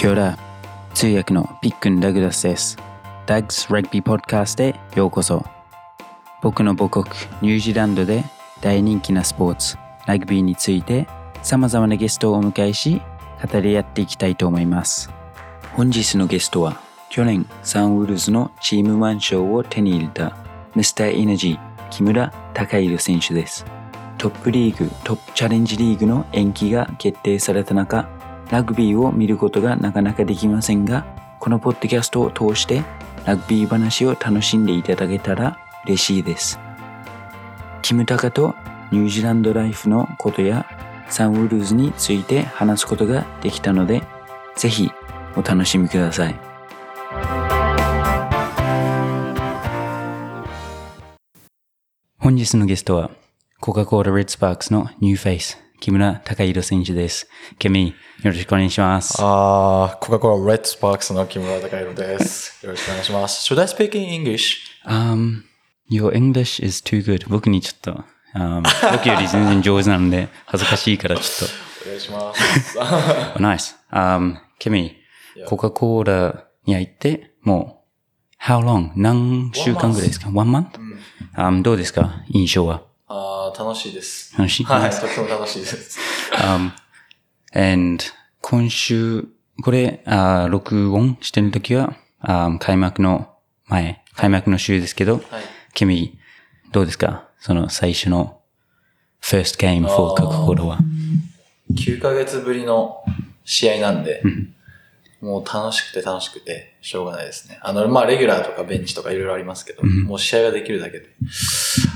キョラ通訳のピックン・ダグラスです。ダグス・ラグビー・ポッドキャストへようこそ。僕の母国ニュージーランドで大人気なスポーツ、ラグビーについて様々なゲストをお迎えし、語り合っていきたいと思います。本日のゲストは、去年サンウルズのチームマン賞を手に入れたミスターエナジー木村隆弘選手です。トップリーグ、トップチャレンジリーグの延期が決定された中、ラグビーを見ることがなかなかできませんが、このポッドキャストを通してラグビー話を楽しんでいただけたら嬉しいです。キムタカとニュージーランドライフのことやサンウルーズについて話すことができたので、ぜひお楽しみください。本日のゲストは、コカ・コーラ・レッドスパークスのニューフェイス、木村隆弘選手です。ケミ、よろしくお願いします。あー、コカ・コーラ・レッドスパークスの木村隆弘です。よろしくお願いします。Should I speak in English? Um, your English is too good. 僕にちょっと、um, 僕より全然上手なので、恥ずかしいからちょっお願いします。と。nice. Um, ケミ、コカ・コーラに入って、もう、how long? 何週間ぐらいですか ?one month? Um, どうですか？印象は？あー、楽しいです。楽しいはい、とても楽しいです。um, and 今週、これ、あー録音してるときは、あー開幕の前、開幕の週ですけど、はい。ケミ、どうですか？その最初の first game コーラは。9ヶ月ぶりの試合なんで、もう楽しくて楽しくて、しょうがないですね。あの、まあ、レギュラーとかベンチとかいろいろありますけど、もう試合ができるだけで、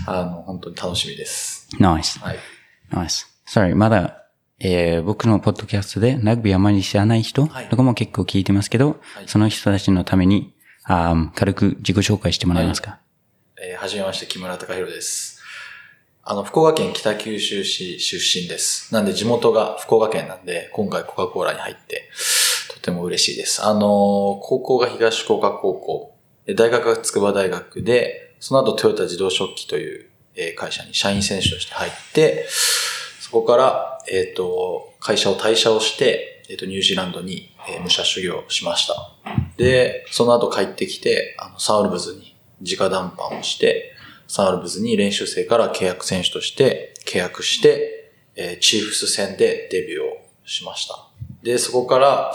あの、本当に楽しみです。nice, はい。nice. sorry, まだ、えー僕のポッドキャストでラグビーあまり知らない人はいとかも結構聞いてますけど、はいその人たちのために、あー軽く自己紹介してもらえますか、えーはじめまして、木村隆弘です。あの、福岡県北九州市出身です。なんで地元が福岡県なんで、今回コカ・コーラに入って、とても嬉しいです。あの高校が東福岡高校、大学が筑波大学で、その後トヨタ自動食器という、会社に社員選手として入って、そこから、えっ、と、会社を退社をして、えっ、と、ニュージーランドに、えー武者修行しました。で、その後帰ってきて、あの、サウルブズに直談判をして、サウルブズに練習生から契約選手として契約して、えーチーフス戦でデビューをしました。で、そこから、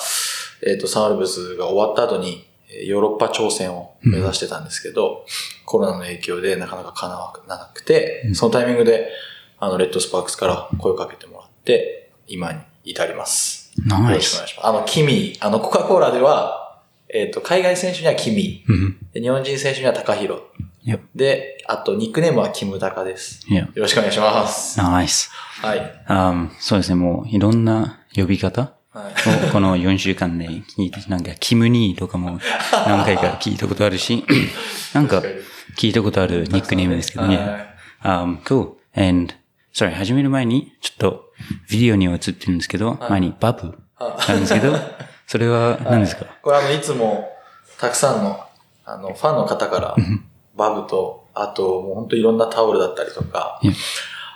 えっ、と、サンウルブズが終わった後に、えーヨーロッパ挑戦を目指してたんですけど、コロナの影響でなかなか叶わなくて、そのタイミングで、あの、レッドスパークスから声をかけてもらって、今に至ります。よナイスろしくお願い。します。あの、キミ、あの、コカ・コーラでは、えっ、と、海外選手にはキミ、うん。で日本人選手には高弘。で、あと、ニックネームはキムタカです。よろしくお願いします。ナイス。はい。Um, そうですね、もういろんな呼び方この4週間で聞いて、なんか、キムニーとかも何回か聞いたことあるし、なんか聞いたことあるニックネームですけどね。Um, cool. And, sorry, 始める前に、ちょっとビデオには映ってるんですけど、前にバブあ。るんですけど、それは何ですか、これあの、いつも、たくさんの、あの、ファンの方から、バブと、あと、もう本当いろんなタオルだったりとか.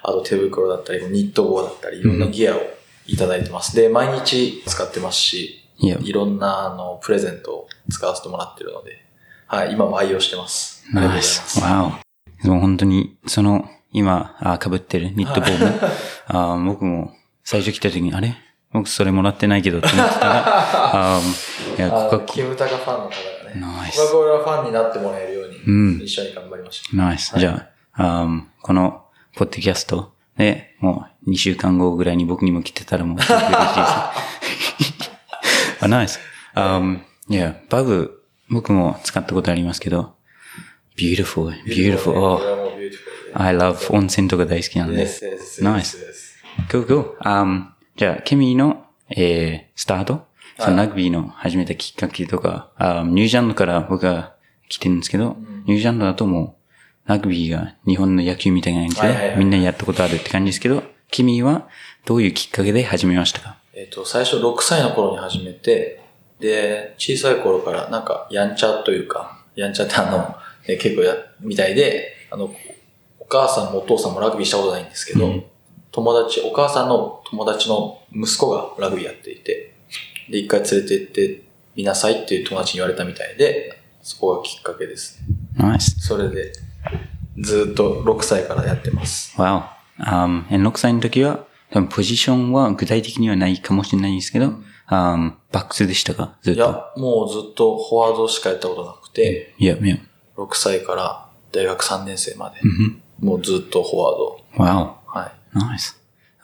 あと手袋だったり、ニット帽だったり、いろんなギアをいただいてます。で、毎日使ってますし.いろんな、あの、プレゼントを使わせてもらってるので、はい、今も愛用してます。ありがとうございまナイス。す。わお。もう本当に、その、今、あ被ってるニット帽も、あ僕も最初来た時に、あれ？僕それもらってないけどって思ってたら、あいや、コカ・キムタカファンの方がね、ナイスコカ・コーラファンになってもらえるように、うん一緒に頑張りましょう。 Nice。じゃあ、あこの、ポッドキャストで、もう2週間後ぐらいに僕にも来てたらもう、すごく嬉しいです。あ、 nice。Um, いや、バブ、僕も使ったことありますけど、beautiful, beautiful. Oh, これはもう beautiful で I love 温泉とか大好きなんで。Yes, Nice. yes. Cool, cool. Um, じゃあ、ケミーの、えー、スタート、そのラグビーの始めたきっかけとか、あニュージーランドから僕が来てるんですけど、ニュージャンドだともう、ラグビーが日本の野球みたいな感じで、はいはいはいみんなやったことあるって感じですけど、ケミーはどういうきっかけで始めましたか？えっ、と、最初6歳の頃に始めて、で、小さい頃からなんか、やんちゃというか、やんちゃってあの、え結構や、みたいで、あの、お母さんもお父さんもラグビーしたことないんですけど、うん友達、お母さんの友達の息子がラグビーやっていて、で、一回連れて行ってみなさいっていう友達に言われたみたいで、そこがきっかけですね。Nice. それで、ずっと6歳からやってます。Wow. Um, 6歳の時は、多分ポジションは具体的にはないかもしれないんですけど、um, バックスでしたか？ずっと。いや、もうずっとフォワードしかやったことなくて、いや、いや。6歳から大学3年生まで、うんもうずっとフォワード。Wow. はい。Nice.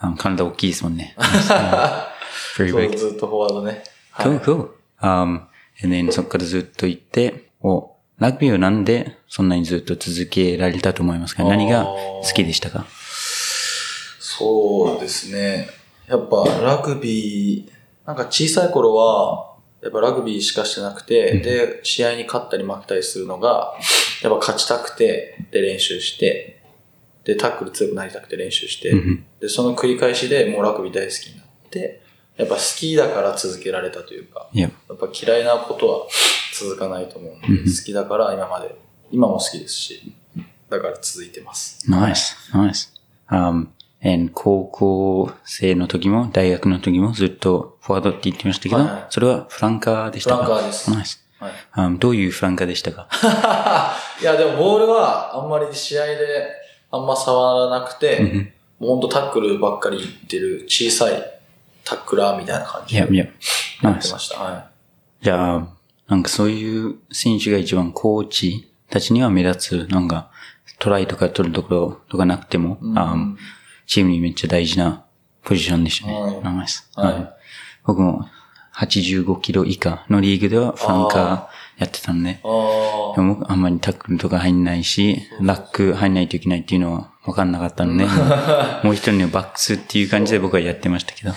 Um, 体大きいですもんね。ずっとフォワードね。はい Cool, cool. Um, and then そこからずっと行って、お、ラグビーをなんでそんなにずっと続けられたと思いますか？何が好きでしたか？そうですね。やっぱラグビー、なんか小さい頃は、やっぱラグビーしかしてなくて、で、試合に勝ったり負けたりするのが、やっぱ勝ちたくて、で練習して、で、タックル強くなりたくて練習して、うん。で、その繰り返しでもうラグビー大好きになって、やっぱ好きだから続けられたというか、いや、やっぱ嫌いなことは続かないと思うんで、うん。好きだから今まで、今も好きですし、だから続いてます。nice, nice. Um, and 高校生の時も大学の時もずっとフォワードって言ってましたけど、はい。はいそれはフランカーでしたか？フランカーです。Nice. はい。Um, どういうフランカーでしたか？いや、でもボールはあんまり試合であんま触らなくて、もうほんとタックルばっかりいってる小さいタックラーみたいな感じでいや、いや。や Nice. ってました。はじゃあ、なんかそういう選手が一番コーチたちには目立つ、なんかトライとか取るところとかなくても、うんあのチームにめっちゃ大事なポジションでしたね。はい。はいはい僕も85キロ以下のリーグではフランカーやってたんで、い。あでも僕あんまりタックルとか入んないし、ラック入んないといけないっていうのは分かんなかったので、もう一人のバックスっていう感じで僕はやってましたけど。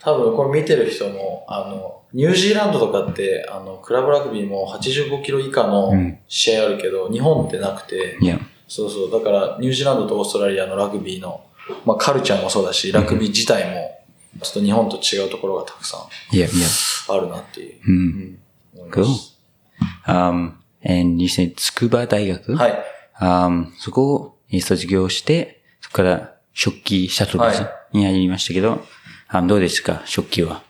多分これ見てる人も、あの、ニュージーランドとかって、あの、クラブラグビーも85キロ以下のうん試合あるけど、日本ってなくて、そうそう。だから、ニュージーランドとオーストラリアのラグビーの、まあ、カルチャーもそうだし、ラグビー自体も、ちょっと日本と違うところがたくさんいや、いや。あるなっていう。う。うんん。思いま Cool. す Um, and you said 筑波大学はい。um, そこを卒業して、そこから食器シャトルズに入りましたけど、um, どうですか食器は。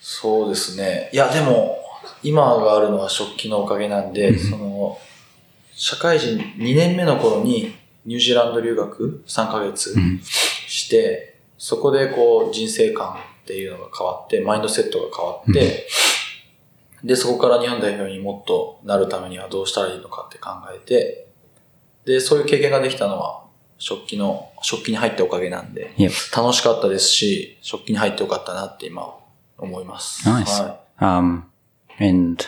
そうですね。いや、でも、今があるのは食器のおかげなんで、その、社会人2年目の頃にニュージーランド留学3ヶ月んして、そこでこう人生観っていうのが変わって、マインドセットが変わって、で、そこから日本代表にもっとなるためにはどうしたらいいのかって考えて、で、そういう経験ができたのは、食器の、食器に入っておかげなんで、楽しかったですし、食器に入ってよかったなって今思います。Nice. は um, and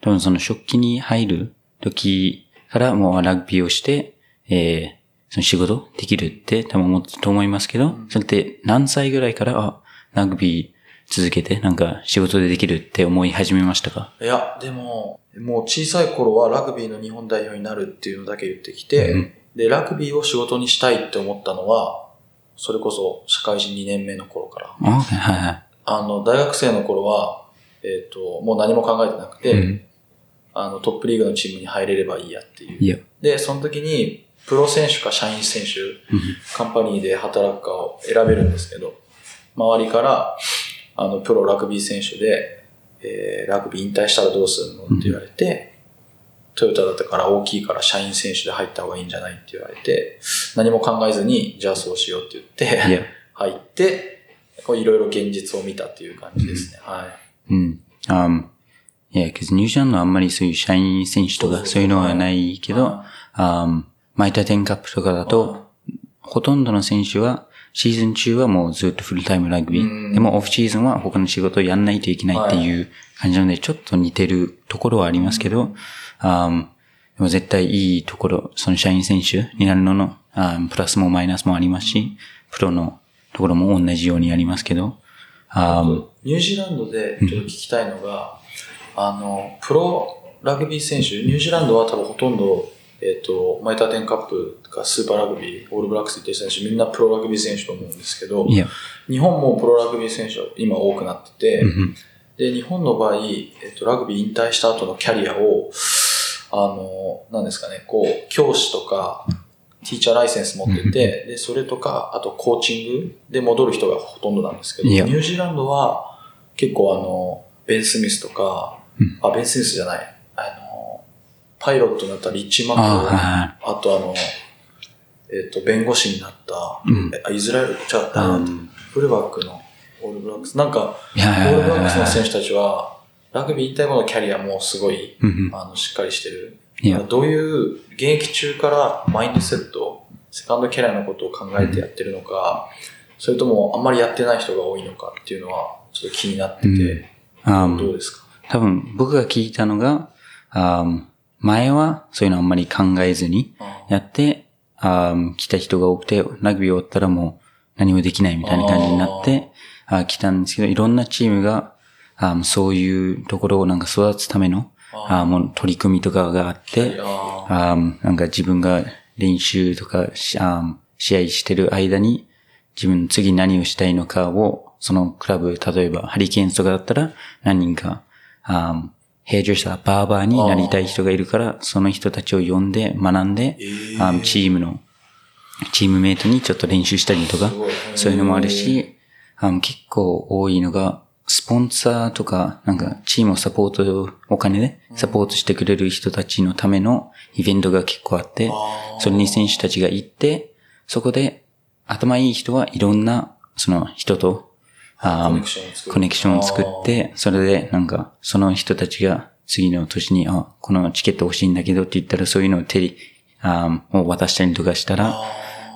多分その食器に入る時からもうラグビーをして、えーその仕事できるって多分思ったと思いますけど、それって何歳ぐらいから、あ、ラグビー続けてなんか仕事でできるって思い始めましたか？い。いや、でも、もう小さい頃はラグビーの日本代表になるっていうのだけ言ってきて、うんで、ラグビーを仕事にしたいって思ったのは、それこそ社会人2年目の頃から。あはいはい。あの、大学生の頃は、えっ、と、もう何も考えてなくて、うんあの、トップリーグのチームに入れればいいやっていう。で、その時に、プロ選手か社員選手、うんカンパニーで働くかを選べるんですけど、周りから、あの、プロラグビー選手で、えーラグビー引退したらどうするのって言われて、トヨタだったから大きいから社員選手で入った方がいいんじゃないって言われて、何も考えずに、じゃあそうしようって言って。入って、こういろいろ現実を見たっていう感じですね。はい。うん。um, いや、けどニュージーランドはあんまりそういう社員選手とかそういうのはないけど、は um, マイターテンカップとかだと、ほとんどの選手は、シーズン中はもうずっとフルタイムラグビうんー。でもオフシーズンは他の仕事をやんないといけないっていう感じなので、ちょっと似てるところはありますけど、um, でも絶対いいところ、その社員選手になるのの、um, プラスもマイナスもありますし、プロのところも同じようにありますけど、um, ニュージーランドでちょっと聞きたいのが、あの、プロラグビー選手、ニュージーランドは多分ほとんど、えっ、と、マイターテンカップとかスーパーラグビー、オールブラックスっていう選手、みんなプロラグビー選手と思うんですけど、日本もプロラグビー選手は今多くなってて、うん。で、日本の場合、えっ、と、ラグビー引退した後のキャリアを、あの、なんですかね、こう、教師とか、ティーチャーライセンス持ってて、で、それとか、あとコーチングで戻る人がほとんどなんですけど、ニュージーランドは、結構あの、ベン・スミスとか、うん。あ、ベン・スミスじゃない、あの、パイロットになったリッチ・マコあはいはい。あとあの、えっ、と、弁護士になった、うん。イスラエル、じゃあ、うん。フルバックのオールブラックス。なんか、オールブラックスの選手たちは、ラグビー引退後のキャリアもすごい、うんうん。あの、しっかりしてる。いや。どういう、現役中からマインドセット、セカンドキャリアのことを考えてやってるのか、それともあんまりやってない人が多いのかっていうのは、ちょっと気になってて、うん。どうですか？多分僕が聞いたのが、あー前はそういうのあんまり考えずにやって、あー来た人が多くて、ラグビー終わったらもう何もできないみたいな感じになって、あー来たんですけど、いろんなチームが、あーそういうところをなんか育つための、あー。もう取り組みとかがあって、あなんか自分が練習とかしあー試合してる間に自分次何をしたいのかをそのクラブ、例えばハリケーンズとかだったら何人かあーヘアドレッサー、バーバーになりたい人がいるから、その人たちを呼んで学んで、ー。あーチームの、チームメイトにちょっと練習したりとかそういうのもあるし、結構多いのが、スポンサーとか、なんかチームをサポート、お金でサポートしてくれる人たちのためのイベントが結構あってそれに選手たちが行って、そこで頭いい人はいろんなその人と、あーコネクションを作って、それでなんかその人たちが次の年に、あ、このチケット欲しいんだけどって言ったらそういうのを手に、あーを渡したりとかしたら、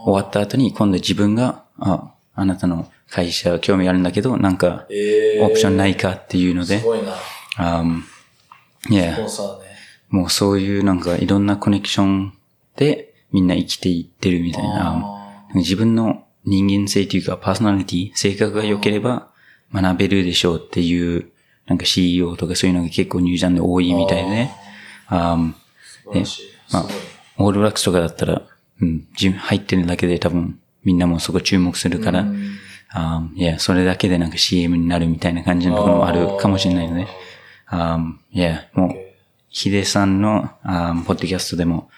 終わった後に今度自分が、あ、あなたの会社興味あるんだけど、なんか、えーオプションないかっていうので、すごいな。あいスポやン、サーね。もうそういうなんかいろんなコネクションでみんな生きていってるみたいな。自分の人間性というかパーソナリティ、性格が良ければ学べるでしょうっていう、なんか CEO とかそういうのが結構ニュージャンで多いみたいで、あー素晴らしい。すまあ。オールブラックスとかだったら、うん、自分入ってるだけで多分みんなもそこ注目するから、うんあいや、それだけでなんか CM になるみたいな感じのところもあるかもしれないので、あいや、もう、ヒデさんのあポッドキャストでも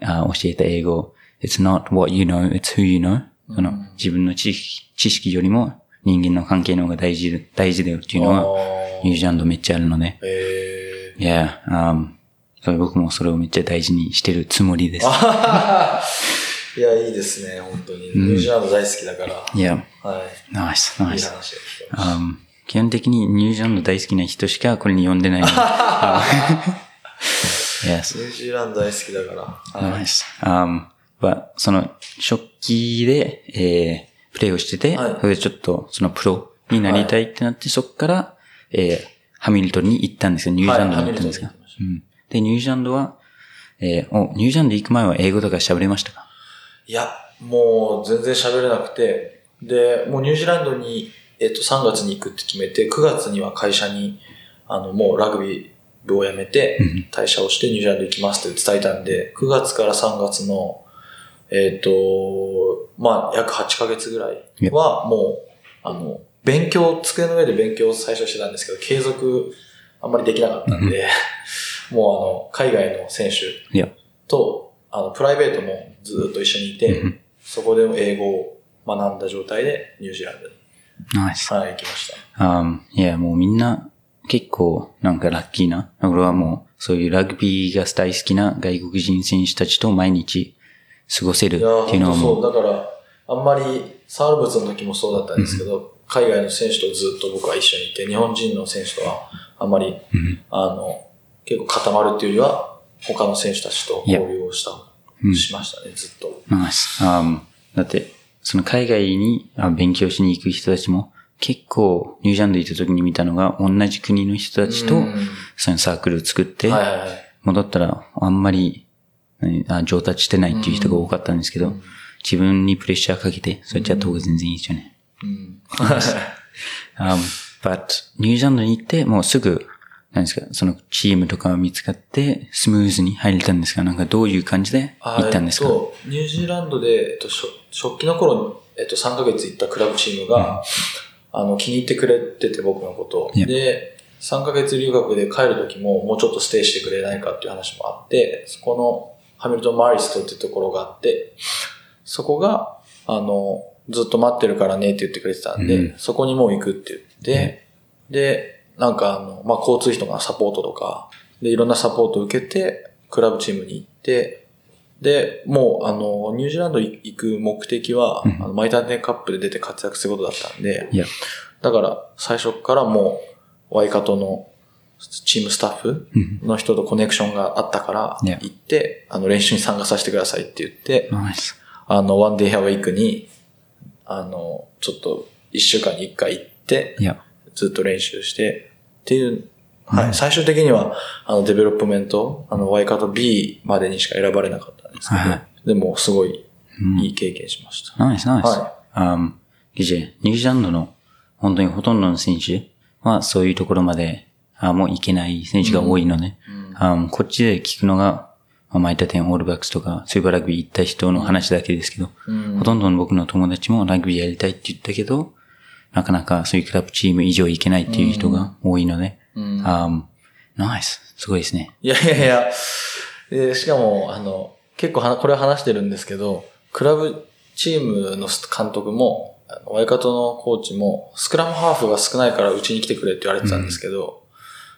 あ教えた英語、It's not what you know, it's who you know. その自分の知識よりも人間の関係の方が大事、大事だよっていうのは、あニュージーランドめっちゃあるので、えいや、あそれ僕もそれをめっちゃ大事にしてるつもりです。ーいや、いいですね、本当に。ニュージーランド大好きだから。いや、はい。ナイス、いい話ナイス。が聞けましたあ基本的にニュージーランド大好きな人しかこれに呼んでない ニュージーランド大好きだから。はい。Nice. Um, but その、初期で、えー、プレイをしてて、はいそれでちょっと、そのプロになりたいってなって、そこから、えー、ハミルトンに行ったんですよ。ニュージーランドに行ったんですが、はいうん。で、ニュージーランドは、えー、お、ニュージーランド行く前は英語とか喋れましたか？いや、もう全然喋れなくて、で、もうニュージーランドに、えっと、3月に行くって決めて、9月には会社に、あの、もうラグビー部を辞めてうん、退社をしてニュージーランド行きますって伝えたんで、9月から3月の、えっと、まあ、約8ヶ月ぐらいは、もう、あの、勉強、机の上で勉強を最初してたんですけど、継続あんまりできなかったんで、もうあの、海外の選手。と、あの、プライベートもずっと一緒にいて、うんそこで英語を学んだ状態でニュージーランドに、ナイス。はい、行きました。Um, いや、もうみんな結構なんかラッキーな。俺はもうそういうラグビーが大好きな外国人選手たちと毎日過ごせるっていうのは本当そう。もう、だから、あんまり、サールブツの時もそうだったんですけど、海外の選手とずっと僕は一緒にいて、日本人の選手とはあんまり、うんあの、結構固まるっていうよりは、他の選手たちと交流をした、うんしましたね、ずっと。ナイス。Um, だって、その海外にあ勉強しに行く人たちも結構ニュージーランド行った時に見たのが同じ国の人たちとうんそのサークルを作って。戻ったらあんまり上達してないっていう人が多かったんですけど、自分にプレッシャーかけてそうやってやった方が全然いいですよね。うん。Um, but ニュージーランドに行って、もうすぐ、何ですか、そのチームとかが見つかって、スムーズに入れたんですか？なんかどういう感じで行ったんですか、えっと、ニュージーランドで、えっと、初初期の頃に、えっと、3ヶ月行ったクラブチームが、あの、気に入ってくれてて、僕のことで、3ヶ月留学で帰る時も、もうちょっとステイしてくれないかっていう話もあって、そこのハミルトン・マリストっていうところがあって、そこが、あの、ずっと待ってるからねって言ってくれてたんで、うん。そこにもう行くって言って、で、なんかあの、まあ、交通費とかのサポートとか、で、いろんなサポートを受けて、クラブチームに行って、で、もう、あの、ニュージーランド行く目的は、うんあのマイターテンカップで出て活躍することだったんで、いや、だから、最初からもう、ワイカトのチームスタッフうん。の人とコネクションがあったから.行って、あの、練習に参加させてくださいって言って。あの、 one day a week に、あの、ちょっと、一週間に一回行って、ずっと練習して、っていう、はい、うん最終的には、あの、デベロップメント、あの、ワイカト B までにしか選ばれなかったんですけど、はいでも、すごいうん。いい経験しました。 Nice、nice。は um, DJ、ニュージーランドの本当にほとんどの選手はそういうところまであもう行けない選手が多いので、um, こっちで聞くのが、まあ、マイタテンオールバックスとかスーパーラグビー行った人の話だけですけど、うん。ほとんどの僕の友達もラグビーやりたいって言ったけど、なかなかそういうクラブチーム以上行けないっていう人が多いので、うん。Um, ナイス。すごいですね。いやいやいや、でしかも、あの、結構は、これは話してるんですけど、クラブチームの監督も、ワイカトのコーチも、スクラムハーフが少ないからうちに来てくれって言われてたんですけど、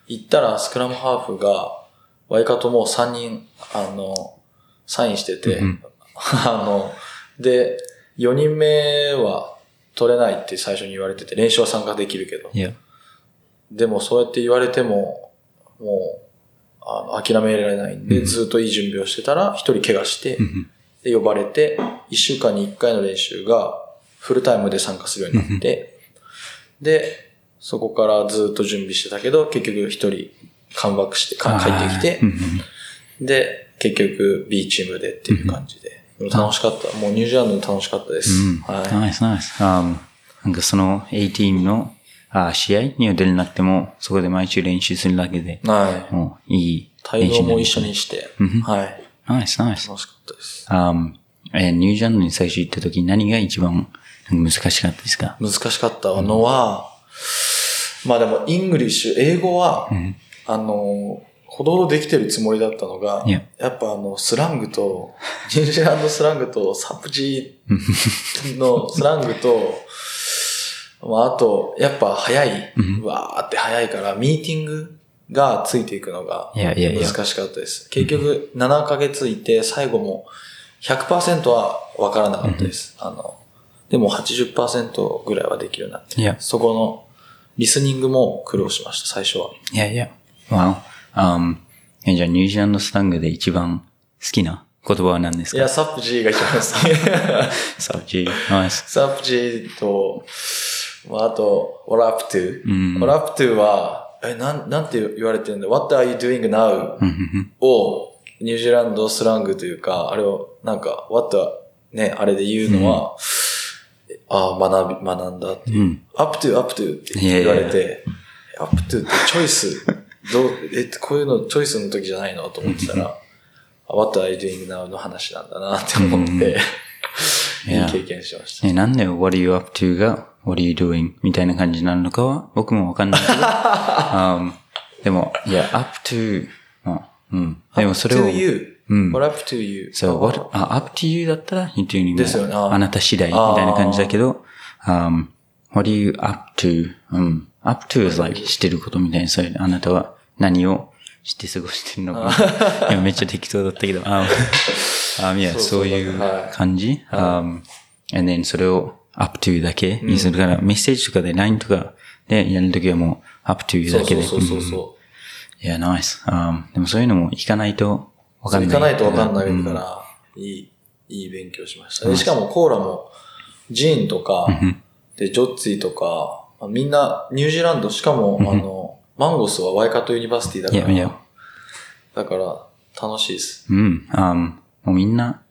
行ったらスクラムハーフが、ワイカトも3人、あの、サインしてて、うん あの、で、4人目は取れないって最初に言われてて、練習は参加できるけど、でもそうやって言われても、もう、あの、諦められないんで、うん。ずっといい準備をしてたら、一人怪我してう、んで、呼ばれて、一週間に一回の練習が、フルタイムで参加するようになって、で、そこからずっと準備してたけど、結局一人、カムバックして、か帰ってきてで、結局 B チームでっていう感じで。楽しかった。もうニュージーランドも楽しかったです。うん。はナイスナイス。Um, なんかその A チームのあ試合には出れなくても、そこで毎週練習するだけでい。、はい。もういい帯同も一緒ににしてうん、はい。ナイスナイス。楽しかったです。Um, えニュージーランドに最初行った時何が一番難しかったですか？難しかったのは、まあでも、 English、英語は、うん。あの、ほどほどできてるつもりだったのが、いややっぱあの、スラングと、ニュージーランドスラングと、サプジーのスラングと、まああと、やっぱ早い、うんわーって早いから、ミーティングがついていくのが難しかったです。結局、7ヶ月いて、最後も100%はわからなかったです。あの、でも80%ぐらいはできるようになって。そこの、リスニングも苦労しました、最初は。いやいや。わお。Um, えじゃあニュージーランドスラングで一番好きな言葉は何ですか？いや、サプジーが一番好き。サウジ。ナイス。サプジーと、まあ、あと、what up to? うん what up to は、え、なん、なんて言われてるんだ ?what are you doing now? うんうんを、ニュージーランドスラングというか、あれを、なんか、what ね、あれで言うのは、ああ、学び、学んだっていう。うん up to, up to って言われて、up to ってチョイス、どう、え、こういうのチョイスの時じゃないの？と思ってたら、あ what are you doing now の話なんだなって思って、うんいい経験しました。ね、なんで What are you up to が What are you doing みたいな感じになるのかは僕もわかんないけど、um, でも、いや、up to、あうん。でもそれを、to you? うん。what up to you? そう、what, あ、up to you だったら、言ってるようにもですよねああなた次第みたいな感じだけど、um, what are you up to? うん。Up to is like してることみたいな、そういう、あなたは何をして過ごしてるのか。いやめっちゃ適当だったけど、あ、あ、いや、そうそそうういうはい感じ、um, and then それを up to だけにするから、メッセージとかで LINE とかでやるときはもう up to だけで。そうそうそういや、ナイス。Um, でもそういうのも行かないとわ。かんない。行かないとわかんないうんから、いい、いい勉強しました。でしかもコーラも、ジーンとか、で、ジョッツィとか、まあみんな、ニュージーランド、しかも、あの、マンゴスはワイカト University だかいやいや。ら、だから、楽しいです。うん。あもうみんな、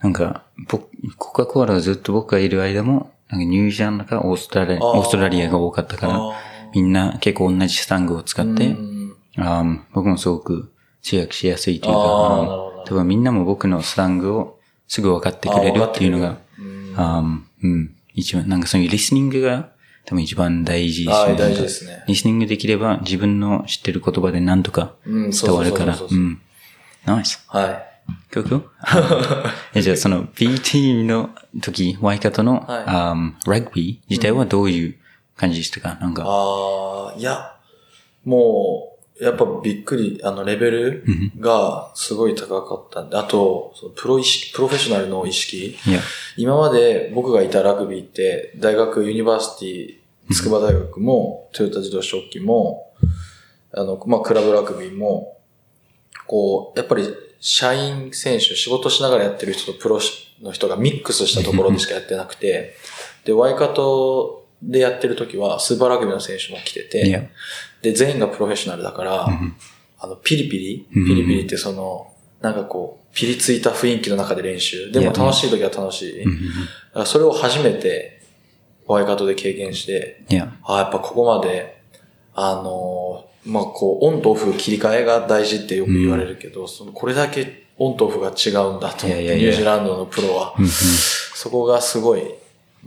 なんか、僕、コカ・コーラがずっと僕がいる間も、なんかニュージーランドかオーストラリア、オーストラリアが多かったから、あみんな結構同じスラングを使っーて、うん。あ僕もすごく通訳しやすいというか、多分みんなも僕のスタングをすぐ分かってくれるっていうのが、うん。あうん、一番、なんかそういうリスニングが多分一番大事あーなんか大事ですねリスニングできれば自分の知ってる言葉で何とか伝わるから、そうん。ナイス。はい。曲 えじゃあその BT の時、ワイカトの、はいあーラグビー自体はどういう感じでしたか？なんか。ああ、いや、もう、やっぱびっくり、あの、レベルうん。がすごい高かったんで、あと、そのプロ意識、プロフェッショナルの意識。今まで僕がいたラグビーって、大学、 University、筑波大学も、トヨタ自動車機も、あの、まあ、クラブラグビーも、こう、やっぱり、社員選手、仕事しながらやってる人とプロの人がミックスしたところでしかやってなくて、で、ワイカトでやってる時は、スーパーラグビーの選手も来てて、、で、全員がプロフェッショナルだから、うんあの、ピリピリ？うんピリピリってその、なんかこう、ピリついた雰囲気の中で練習。でも楽しい時は楽しい。それを初めて、ワイカトで経験して、ああ、やっぱここまで、あのーまあ、こう、オンとオフ切り替えが大事ってよく言われるけど、そのこれだけオンとオフが違うんだと思って、ニュージーランドのプロは。そこがすごい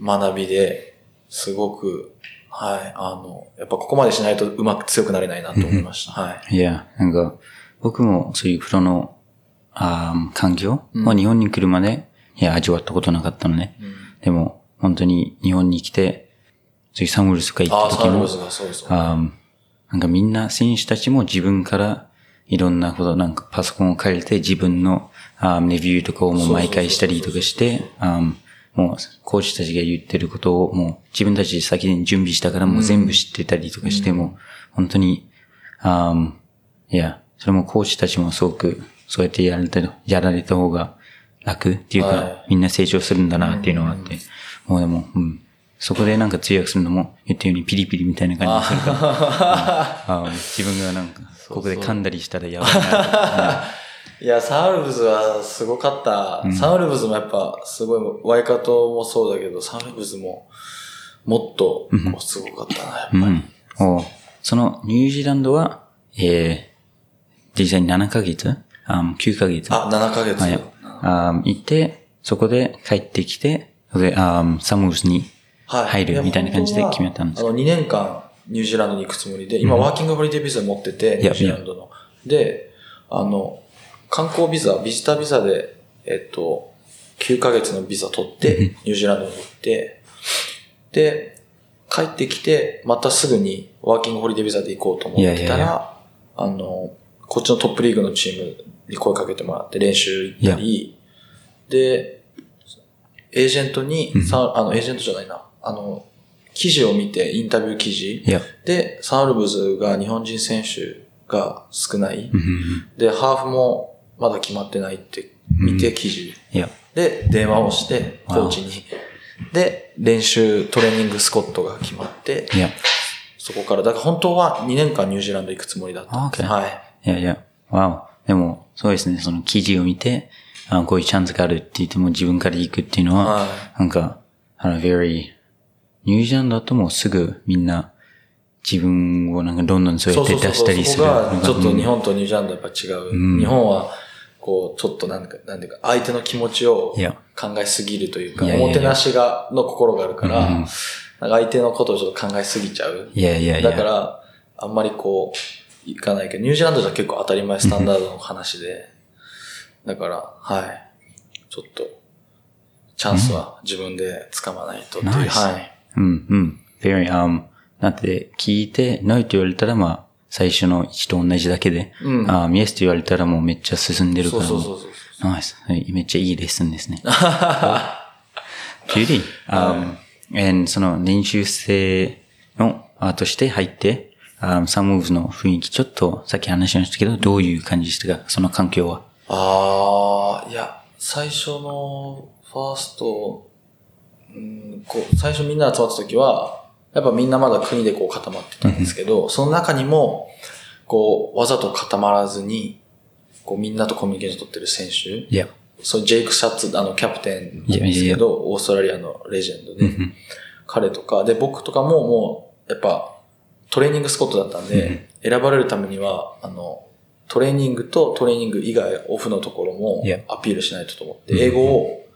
学びで、すごく、はい、あの、やっぱここまでしないとうまく強くなれないなと思いました。はい。いや、なんか、僕もそういうプロの、あー環境うんを日本に来るまで、いや、味わったことなかったのね。うんでも、本当に日本に来て、そういうサンウルスとか行ああ、った時も。あーなんかみんな選手たちも自分からいろんなこと、なんかパソコンを借りて自分のあーレビューとかをもう毎回したりとかして、もうコーチたちが言ってることをもう自分たちで先に準備したからもう全部知ってたりとかしても、本当に、あーいや、それもコーチたちもすごくそうやってやられた、やられた方が楽っていうか、はい。みんな成長するんだなっていうのがあって、もうでも、うん。そこでなんか通訳するのも言ったようにピリピリみたいな感じ。がするか自分がなんか、ここで噛んだりしたらやばいな。いや、サンウルブズはすごかった。サンウルブズもやっぱすごい、ワイカトもそうだけど、サンウルブズももっとすごかったな、やっぱり。うん。おうそのニュージーランドは、えー、実際に7ヶ月？あ ?9 ヶ月？あ、7ヶ月。はいあ行って、そこで帰ってきて、で、あサムーズにはい入るみたいな感じで決めたんですあの、2年間ニュージーランドに行くつもりで、今、ワーキングホリデービザ持ってて、ニュージーランドの。で、あの、観光ビザ、ビジタービザで、えっと、9ヶ月のビザ取って、ニュージーランドに行って、で、帰ってきて、またすぐにワーキングホリデービザで行こうと思ってたら、いやいやあの、こっちのトップリーグのチームに声かけてもらって練習行ったり、で、エージェントに、さあの、エージェントじゃないな、あの、記事を見て、インタビュー記事。で、サンウルブズが日本人選手が少ない。うんうん。で、ハーフもまだ決まってないって見て記事。いや、で、電話をして、コーチに。で、練習、トレーニングスコットが決まって、いや、そこから、だから本当は2年間ニュージーランド行くつもりだったんです。はい。いやいや、わお。でも、そうですね、その記事を見て、あこういうチャンスがあるって言っても自分から行くっていうのは、はなんか、あの、very、ニュージーランドだともうすぐみんな自分をなんかどんどんそうやって出したりすそこるのがちょっと日うん本とニュージーランドやっぱ違う。うん日本は、こう、ちょっとなんか、なんていうか、相手の気持ちを考えすぎるというか、おもてなしが、の心があるから、うんなんか相手のことをちょっと考えすぎちゃう。いやいやいや。だから、あんまりこう、いかないけど、ニュージーランドじゃ結構当たり前スタンダードの話で、だから、はい。ちょっと、チャンスは自分で掴まないとっていう、はい。うん、うん。very, um, だって聞いて、ノイと言われたらまあ、最初の1と同じだけで、うんあイエスと言われたらもうめっちゃ進んでるから。そうそうそうそう。ナイス。はいめっちゃいいレッスンですね。Judy, um, and その練習生のあとして入って、um, サムーブの雰囲気、ちょっとさっき話しましたけど、どういう感じでしたか？その環境は。ああ、いや、最初のファースト、うん、こう、最初みんな集まった時は、やっぱみんなまだ国でこう固まってたんですけど、その中にも、こう、わざと固まらずに、こうみんなとコミュニケーション取ってる選手。そう、ジェイク・シャッツ、あの、キャプテンなんですけど、オーストラリアのレジェンドで、彼とか、で、僕とかももう、やっぱ、トレーニングスコットだったんで、選ばれるためには、あの、トレーニングとトレーニング以外、オフのところも.アピールしないとと思って、英語を、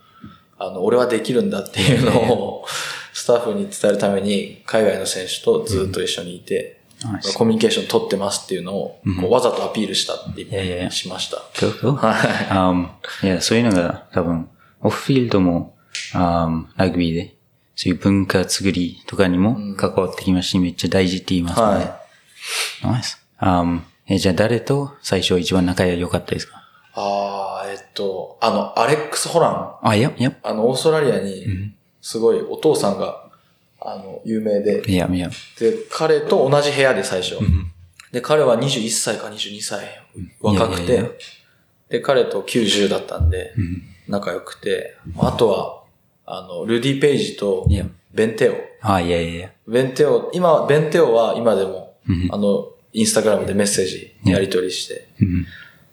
あの、俺はできるんだっていうのを、スタッフに伝えるために、海外の選手とずっと一緒にいて、ナイス。コミュニケーション取ってますっていうのを、こうわざとアピールしたってしました。Cool, cool. はい。um, いや、そういうのが多分、オフフィールドも、um, ラグビーでそういう文化作りとかにも関わってきまし、めっちゃ大事って言いますもんね。ナイス。Um, え、じゃあ誰と最初一番仲良かったですか？ああ、えっと、あの、アレックス・ホラン。あ、いや、いや、あの、オーストラリアに、すごいお父さんが、あの、有名で、いや、いや。で、彼と同じ部屋で最初。で、彼は21歳か22歳、若くて、で、彼と90だったんで、仲良くて、あとは、あの、ルディ・ペイジとベンテオ。あ、いやいや。ベンテオ、今、ベンテオは今でも、うん。あの、インスタグラムでメッセージやり取りして、うん。だ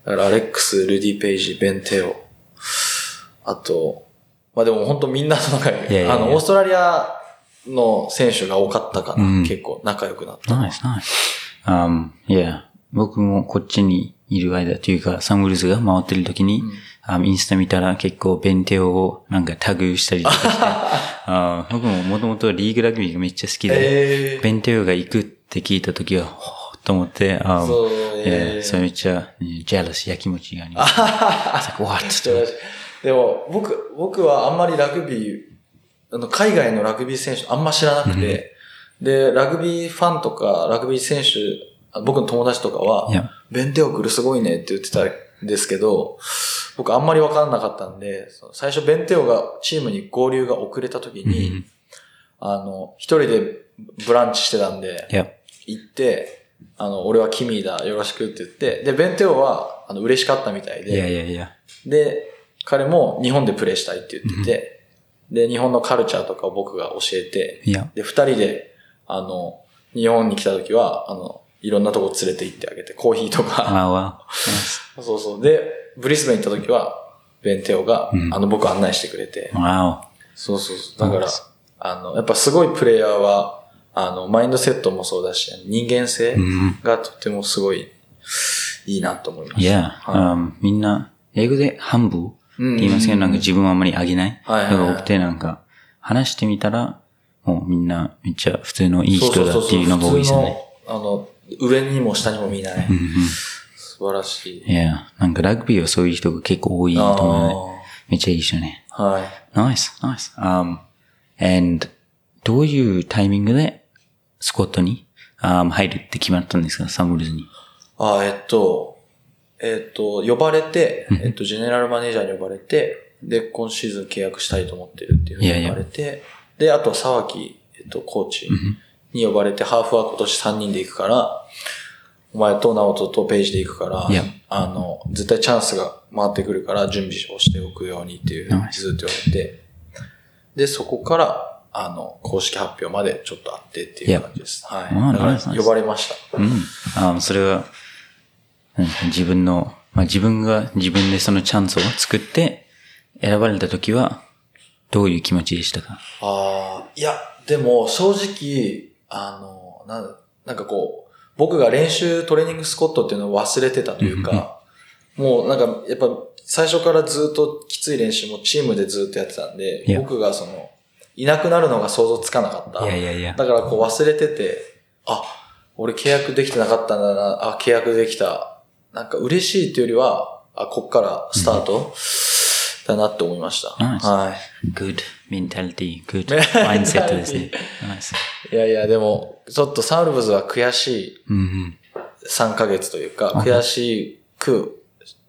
からアレックス、ルディ・ペイジ、ベンテオ、あと、まあでも本当みんなと仲良い。いやいやいやあの、オーストラリアの選手が多かったから、うん結構仲良くなった。ナイス、ナイス。Um, いや、僕もこっちにいる間というか、サングルズが回ってる時に、あインスタ見たら結構ベンテオをなんかタグしたりとかして、あ僕ももともとリーグラグビーがめっちゃ好きで、えーベンテオが行くって聞いた時は、ほーっと思って、あそういえーやそれめっちゃ、ジェラス、やきもちがあります。It's like, what? でも、僕、僕はあんまりラグビー、あの、海外のラグビー選手あんま知らなくて、で、ラグビーファンとか、ラグビー選手、あ僕の友達とかは、ベンテオクルすごいねって言ってたんですけど、僕あんまりわかんなかったんで、最初ベンテオがチームに合流が遅れた時に、うんあの、一人でブランチしてたんで、行って、あの、俺はキミーだ、よろしくって言って、で、ベンテオは、あの、嬉しかったみたいで、いやいやいや。で、彼も日本でプレーしたいって言ってて、で、日本のカルチャーとかを僕が教えて、いや、で、二人で、あの、日本に来た時は、あの、いろんなとこ連れて行ってあげて、コーヒーとか、あわ。そうそう。で、ブリスベン行った時は、ベンテオが、うんあの、僕案内してくれて、わそうそうそう。だからあの、やっぱすごいプレイヤーは、あの、マインドセットもそうだし、人間性。がとってもすごい、いいなと思いました。いや、は um, みんな、英語で半分ってうん言いますけど、なんか自分はあんまりあげない？はいはいはいだから多くてなんか、話してみたら、もうみんなめっちゃ普通のいい人だっていうのが多いですよね。あの、上にも下にも見ない。うんうん素晴らしい。いや、なんかラグビーはそういう人が結構多いと思うので、めっちゃいいですよね。はい。Nice, nice. Um, and どういうタイミングでスコットに、um, 入るって決まったんですか？サングルズに。あ、えっと、えっと、呼ばれて、えっと、ジェネラルマネージャーに呼ばれて、で、今シーズン契約したいと思ってるっていうふうに呼ばれて、で、あと、沢木、えっと、コーチに呼ばれて、ハーフは今年3人で行くから、お前と直人とページで行くからいや、あの、絶対チャンスが回ってくるから準備をしておくようにっていうふうにずっと言われて、で、そこから、あの、公式発表までちょっとあってっていう感じです。はい。あーだか呼ばれました。うん。um, それは、自分の、まあ、自分が自分でそのチャンスを作って選ばれた時は、どういう気持ちでしたか？ああ、いや、でも正直、あの、なんなんかこう、僕が練習トレーニングスコットっていうのを忘れてたというか、もうなんかやっぱ最初からずっときつい練習もチームでずっとやってたんで僕がその、いなくなるのが想像つかなかった。いやいやいや。だからこう忘れてて、あ、俺契約できてなかったんだな、あ、契約できた。なんか嬉しいっていうよりは、あ、こっからスタート？だなって思いました。Nice はい。good mentality, good メンタリティマインセットですね。nice. いやいや、でも、ちょっとサウルブズは悔しいうんうん。3ヶ月というか、悔しく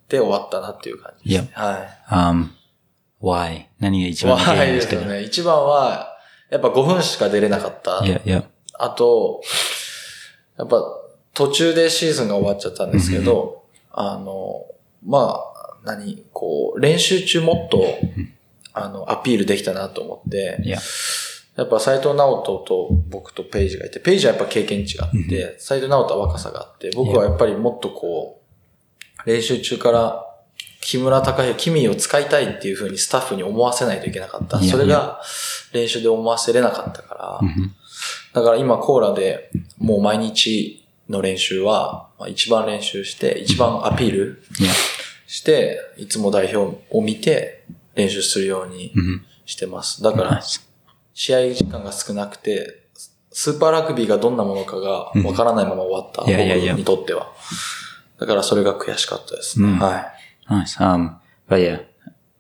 で終わったなっていう感じです、ね。はい。Um, why? 何が一番怖 いでですか？すよね。一番は、やっぱ5分しか出れなかった。いやいや。あと、やっぱ途中でシーズンが終わっちゃったんですけど、あの、まあ、何、こう、練習中もっと、あの、アピールできたなと思って、いや。やっぱ斎藤直人と僕とペイジがいて、ペイジはやっぱ経験値があって、斎藤直人は若さがあって、僕はや。っぱりもっとこう、練習中から木村隆弘、キミを使いたいっていう風にスタッフに思わせないといけなかった。それが練習で思わせれなかったから、うん。だから今コーラでもう毎日の練習は、まあ一番練習して、一番アピール。して、いつも代表を見て練習するようにうんしてます。だから、試合時間が少なくて、スーパーラグビーがどんなものかがわからないまま終わった。いやいやいや僕にとっては。だからそれが悔しかったですね。うんはい。Nice. Um, but yeah,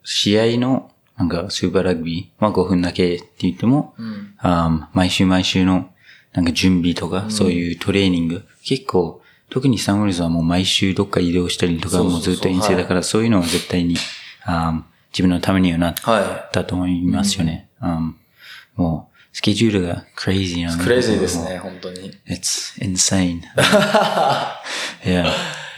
試合のなんかスーパーラグビー、まあ5分だけって言っても、うん。あー毎週毎週のなんか準備とか、そういうトレーニング、結構、特にサンウォルズはもう毎週どっか移動したりとか、もうずっと遠征だから、そういうのは絶対に、あー自分のためにはなっはたと思いますよね。あーもう、スケジュールがクレイジーなのい。でクレイジーですね、本当に。It's insane. yeah.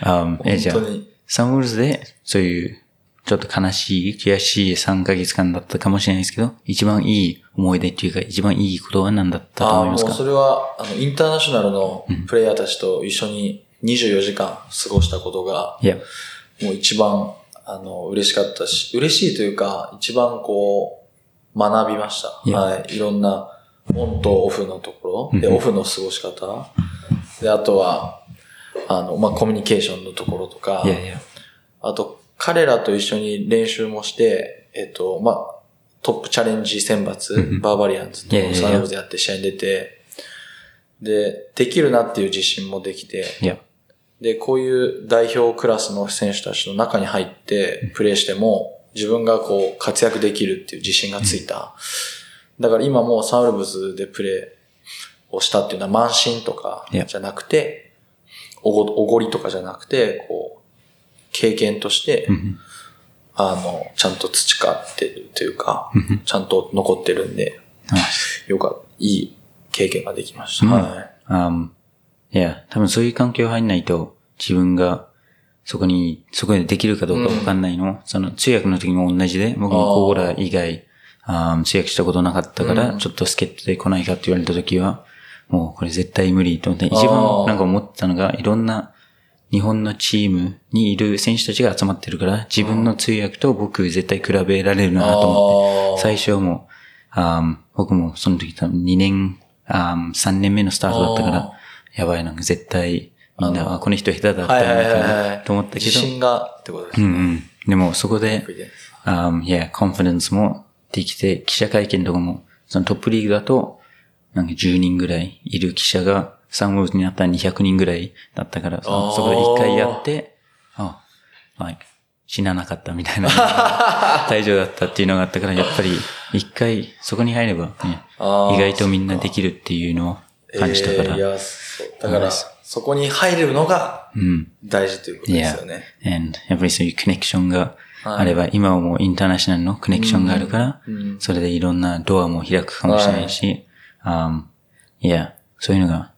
Um, え、じゃあ本当に、サンウォルズで、そういう、ちょっと悲しい、悔しい3ヶ月間だったかもしれないですけど、一番いい思い出っていうか、一番いいことは何だったとああ、もう思いますか？それは、あの、インターナショナルのプレイヤーたちと一緒に24時間過ごしたことが、もう一番、あの、嬉しかったし、嬉しいというか、一番こう、学びました。はい。いろんな、オンとオフのところ、で、うん。オフの過ごし方、で、あとは、あの、まあ、コミュニケーションのところとか。い、やいや、あと、彼らと一緒に練習もして、えっと、まあ、トップチャレンジ選抜、うん。バーバリアンズとサンローズでやって試合に出て、で、できるなっていう自信もできて、で、こういう代表クラスの選手たちの中に入ってプレーしても、自分がこう活躍できるっていう自信がついた。だから今もうサンウルブズでプレーをしたっていうのは慢心とかじゃなくて、おご、おごりとかじゃなくて、こう、経験としてう、んあの、ちゃんと培ってるというかうん、ちゃんと残ってるんで、あよかった。いい経験ができました。うんはい。あいや、多分そういう環境入んないと、自分が、そこに、そこでできるかどうかわかんないの。その、通訳の時も同じで、僕もコーラ以外、あー通訳したことなかったから、うんちょっと助っ人で来ないかって言われた時は、もうこれ絶対無理と思って、一あ番ーなんか思ったのが、いろんな日本のチームにいる選手たちが集まってるから、自分の通訳と僕絶対比べられるなと思って、最初はもう、あー僕もその時多分2年、あー3年目のスタートだったかあら、やばい、なんか絶対、みんな、この人下手だったんはいはいはいだはい。と思ったけど、自信がってことですね。うんうん。でもそこで、であーいや、コンフィデンスもできて、記者会見とかも、そのトップリーグだと、なんか10人ぐらいいる記者が、サンウォーズになったら200人ぐらいだったから、そこで一回やって、あ、like 死ななかったみたいな、大丈夫だったっていうのがあったから、やっぱり一回そこに入れば、ね、意外とみんなできるっていうのを感じたから、えー。だから、そこに入れるのがうん。大事ということですよね。and やっぱりそういうコネクションがあれば、今はもうインターナショナルのコネクションがあるから、うん。それでいろんなドアも開くかもしれないし、um, い。や、そういうのが、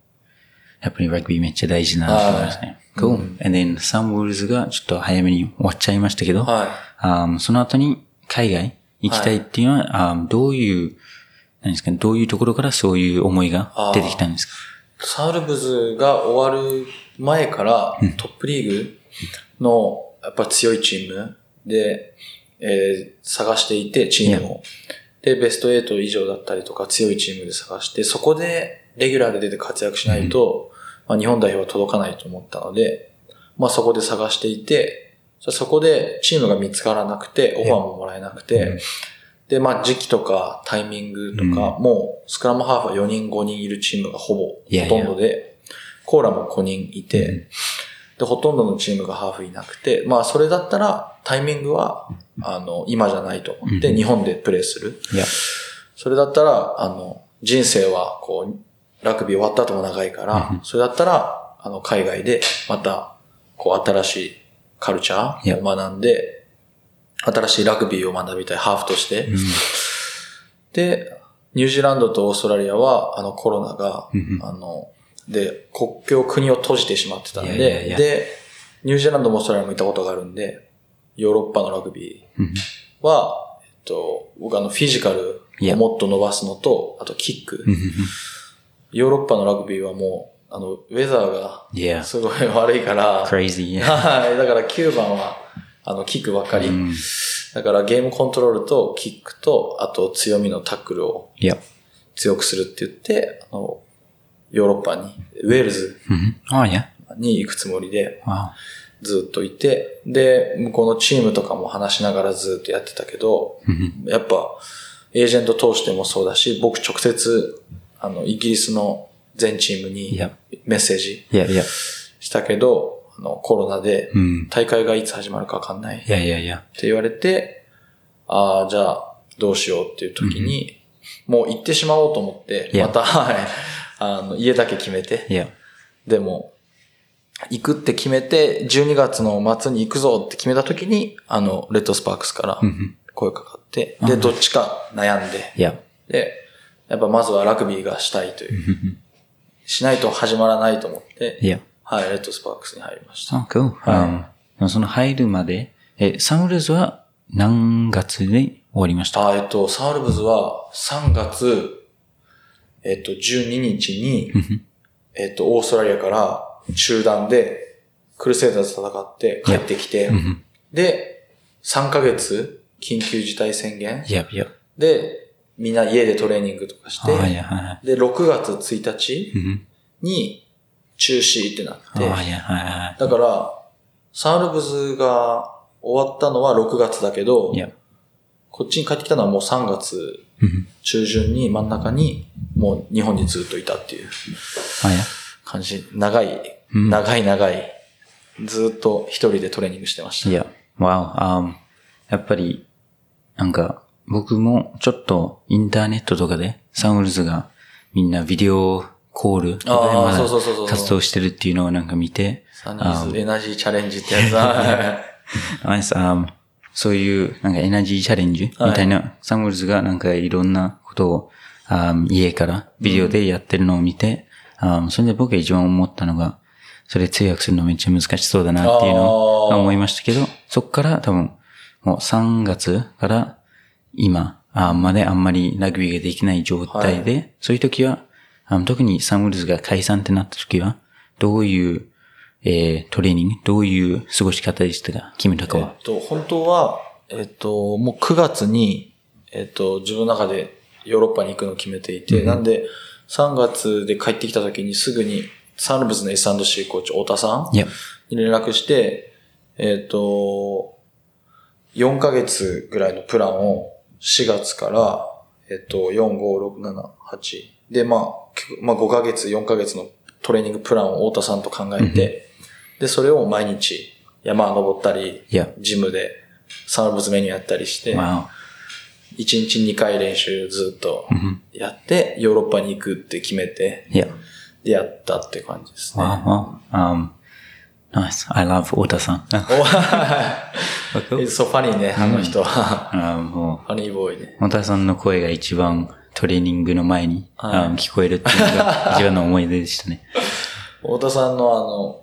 やっぱりラグビーめっちゃ大事なと思いますね。cool. And then, サンウォルズがちょっと早めに終わっちゃいましたけど、はい。um, その後に海外行きたいっていうのは、um, どういう、何ですかね、どういうところからそういう思いが出てきたんですか？サウルブズが終わる前からトップリーグのやっぱ強いチームで、えー探していて、チームを。で、ベスト8以上だったりとか強いチームで探して、そこでレギュラーで出て活躍しないと、まあ、日本代表は届かないと思ったので、まあそこで探していて、そこでチームが見つからなくて、オファーももらえなくて、で、まあ時期とかタイミングとか、もうスクラムハーフは4人5人いるチームがほぼほとんどで、コーラも5人いて、で、ほとんどのチームがハーフいなくて、まあそれだったらタイミングは、あの、今じゃないと。思ってうん。日本でプレーする。それだったら、あの、人生はこう、ラグビー終わった後も長いから、それだったら、あの、海外でまた、こう、新しいカルチャーを学んで、新しいラグビーを学びたい、ハーフとして。で、ニュージーランドとオーストラリアは、あの、コロナが、うんあの、で、国境、国を閉じてしまってたんで、いやいやいや。で、ニュージーランドもオーストラリアも行ったことがあるんで、ヨーロッパのラグビーうんは、えっと、僕あの、フィジカルをもっと伸ばすのと、あとキック。うんヨーロッパのラグビーはもう、あの、ウェザーがすごい悪いから、crazy. はい。だから9番は、あの、キックばっかり。うん。だからゲームコントロールとキックと、あと強みのタックルを強くするって言って、あの、ヨーロッパに、ウェールズに行くつもりで、わずっといて、で、向こうのチームとかも話しながらずっとやってたけど、やっぱ、エージェント通してもそうだし、僕直接、あの、イギリスの全チームにメッセージしたけど、あの、コロナでうん。大会がいつ始まるかわかんないっ。て言われて、ああ、じゃあ、どうしようっていう時に、もう行ってしまおうと思って.また、はい、あの、家だけ決めて.でも、行くって決めて、12月の末に行くぞって決めた時に、あの、レッドスパークスから声かかって、で、どっちか悩んで.で、やっぱまずはラグビーがしたいという、しないと始まらないと思って、Yeah. はい、レッドスパークスに入りました。Oh, cool. はい Um, その入るまで、え、サンウルズは何月で終わりました？あえっと、サウルブズは3月、えっと、12日に、えっと、オーストラリアから中断で、クルセイダーズ戦って帰ってきて、で、3ヶ月、緊急事態宣言 Yep, yep. で、みんな家でトレーニングとかして、や、はいはい。で、6月1日うんに中止ってなって、はいはい。だから、サウルブズが終わったのは6月だけど.こっちに帰ってきたのはもう3月うん中旬に真ん中にもう日本にずっといたっていう。感じ。長い、うん長い長い。ずっと一人でトレーニングしてました。いや、わお、um, やっぱり、なんか、僕もちょっとインターネットとかで、サンウルズがみんなビデオコールとかでまだ活動してるっていうのをなんか見て、サニーズエナジーチャレンジってやつは。ナイス、um, そういうなんかエナジーチャレンジみたいな、サンウルズがなんかいろんなことを、um, 家からビデオでやってるのを見て、um, それで僕が一番思ったのが、それ通訳するのめっちゃ難しそうだなっていうのを思いましたけど、そっから多分、もう3月から今あまであんまりラグビーができない状態で、そういう時は、あの特にサンウルズが解散ってなった時は、どういう、えートレーニング、どういう過ごし方でしたか？決めたかは。えっと、本当は、えっと、もう9月に、えっと、自分の中でヨーロッパに行くのを決めていて、なんで、3月で帰ってきた時にすぐに、サンルブズの S&C コーチ、太田さんに連絡して、えっ、と、4ヶ月ぐらいのプランを4月から、えっ、と、4、5、6、7、8。で、まあ、まあ5ヶ月、4ヶ月のトレーニングプランを太田さんと考えて、で、それを毎日山登ったりジムでサーブズメニューやったりして、わ1日2回練習ずっとやって、ヨーロッパに行くって決めて、いや、でやったって感じですね。um, nice. I love 太田さん。お It's so funny ね、あの人は。あもう、ファニーボーイね。太田さんの声が一番トレーニングの前に、はいあ聞こえるっていうのが一番の思い出でしたね。太田さんのあの、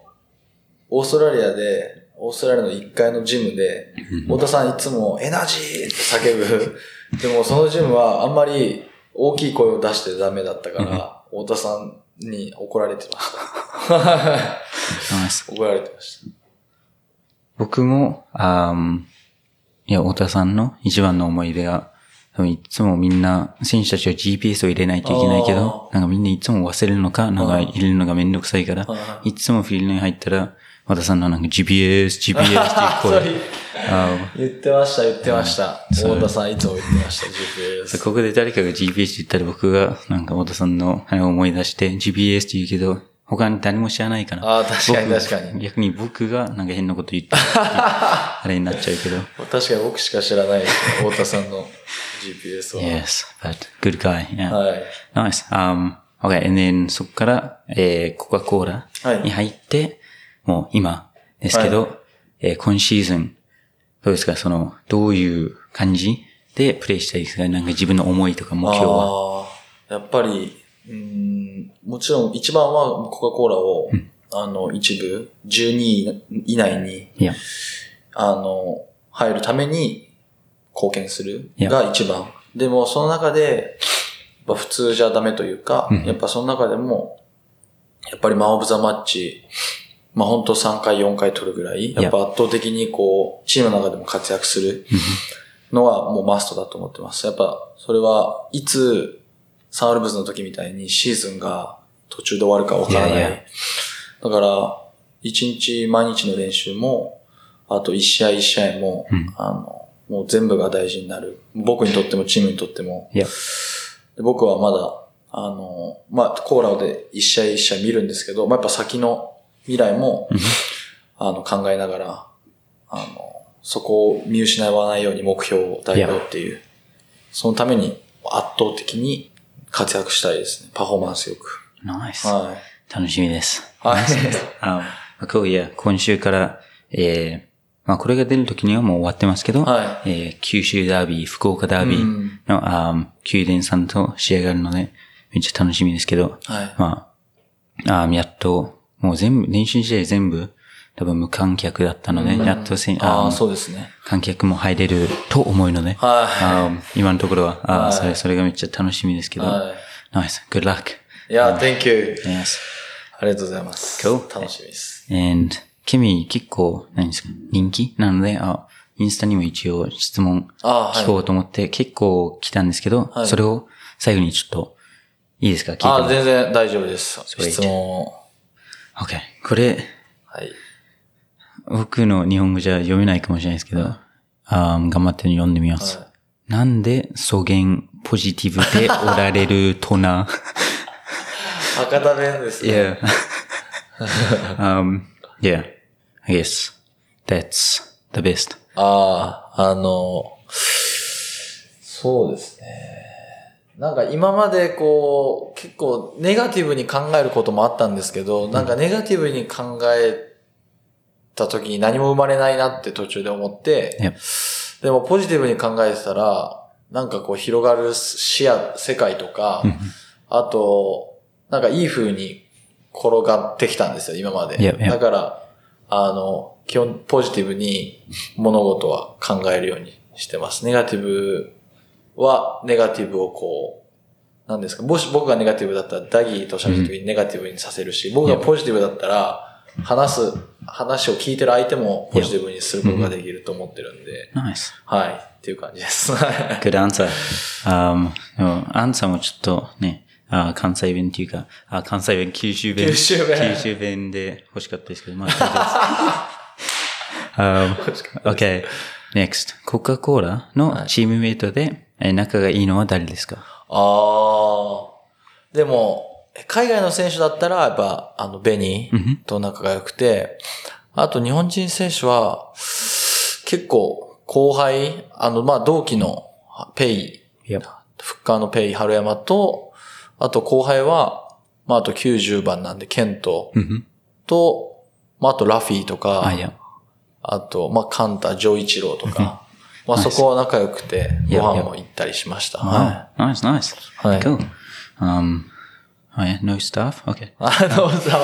オーストラリアで、オーストラリアの1階のジムで、太田さんいつもエナジーって叫ぶ。でもそのジムはあんまり大きい声を出してダメだったから、太田さんに怒られてました。怒られてました。僕も、あーいや、太田さんの一番の思い出が、多分いつもみんな、選手たちは GPS を入れないといけないけど、なんかみんないつも忘れるのか、なんか入れるのがめんどくさいからはい、いつもフィールドに入ったら、太田さんのなんか GPS、GPS っていう声。あ言ってました、言ってました。太田さんいつも言ってました、ー GPS。ここで誰かが GPS って言ったら僕がなんか太田さんのあれを思い出して GPS って言うけど、他に誰も知らないから。ああ、確かに僕確かに。逆に僕がなんか変なこと言ってるっていうあれになっちゃうけど。確かに僕しか知らないです太田さんの GPS は。Yes, but good guy. Yeah. はい。Nice. Um, okay, and then そこから、えー、コカ・コーラはいに入って、もう今ですけど、はえー今シーズン、どうですか？その、どういう感じでプレイしたいですか？なんか自分の思いとか目標は？やっぱり、うーん、もちろん一番はコカ・コーラを、あの、一部、12位以内に、あの、入るために貢献するが一番。でも、その中で、やっぱ普通じゃダメというか、うん。やっぱその中でも、やっぱりマンオブザマッチ、まあ本当3回4回取るぐらい、やっぱ圧倒的にこう、チームの中でも活躍するのはもうマストだと思ってます。やっぱ、それはいつ、サンウルブズの時みたいにシーズンが途中で終わるかわからない。いやいやだから、一日毎日の練習も、あと一試合一試合も、うんあの、もう全部が大事になる。僕にとってもチームにとっても。で僕はまだ、あの、まあ、コーラで一試合一試合見るんですけど、まあ、やっぱ先の未来も、あの、考えながら、あの、そこを見失わないように目標を与えようっていうそのために圧倒的に活躍したいですね。パフォーマンスよく。ナイス。はい。楽しみです。はい。あ今日いや、今週から、えー、まあこれが出る時にはもう終わってますけど、はえー九州ダービー、福岡ダービーの、あー宮殿さんと試合があるので、めっちゃ楽しみですけど、はい。まあ、あーやっと、もう全部、練習試合全部、多分無観客だったので、やっとせんああ、そうですね。観客も入れると思うので、はあー今のところは、あーはい。それ、それがめっちゃ楽しみですけど、はい。ナイス、good luck. いや、Thank you. Yes. ありがとうございます。Cool 楽しみです。And, ケミ結構、何ですか、人気なので、あ、インスタにも一応質問あ聞こうと思って、結構来たんですけど、はい。それを最後にちょっと、いいですか？聞いてもああ、全然大丈夫です。質問を。OK。これ、はい。僕の日本語じゃ読めないかもしれないですけど、あー頑張って読んでみます。はいなんで素言ポジティブでおられるトナ博多弁ですね。Yeah. um, yeah. I guess that's the best. ああ、あの、そうですね。なんか今までこう、結構ネガティブに考えることもあったんですけど、なんかネガティブに考えた時に何も生まれないなって途中で思って.でもポジティブに考えてたら、なんかこう広がる視野、世界とか、あと、なんかいい風に転がってきたんですよ、今まで。だから、あの、基本ポジティブに物事は考えるようにしてます。ネガティブは、ネガティブをこう、なんですか、もし僕がネガティブだったら、ダギーと喋るときにネガティブにさせるし、僕がポジティブだったら、話す、話を聞いてる相手もポジティブにすることができると思ってるんで、Nice. はい、っていう感じです。Good answer. Um, アンサーもちょっとね、あ関西弁っていうか、あ関西弁、九州弁。九州弁九州弁で欲しかったですけど、まあ um, okay. Next. コカ・コーラのチームメイトで、え仲がいいのは誰ですか？ああ。でも、海外の選手だったら、やっぱ、あの、ベニーと仲が良くて、あと日本人選手は、結構、後輩、あの、まあ、同期のペイ.フッカーのペイ春山と、あと後輩は、まあ、あと90番なんで、ケントうんと、まあ、あとラフィーとか。あと、まあ、カンタ、ジョイチローとか、まあ、そこは仲良くて、ご飯も行ったりしました。は Wow. Nice, nice. はい Cool. Um, oh yeah, no staff? Okay. い。あの、さ、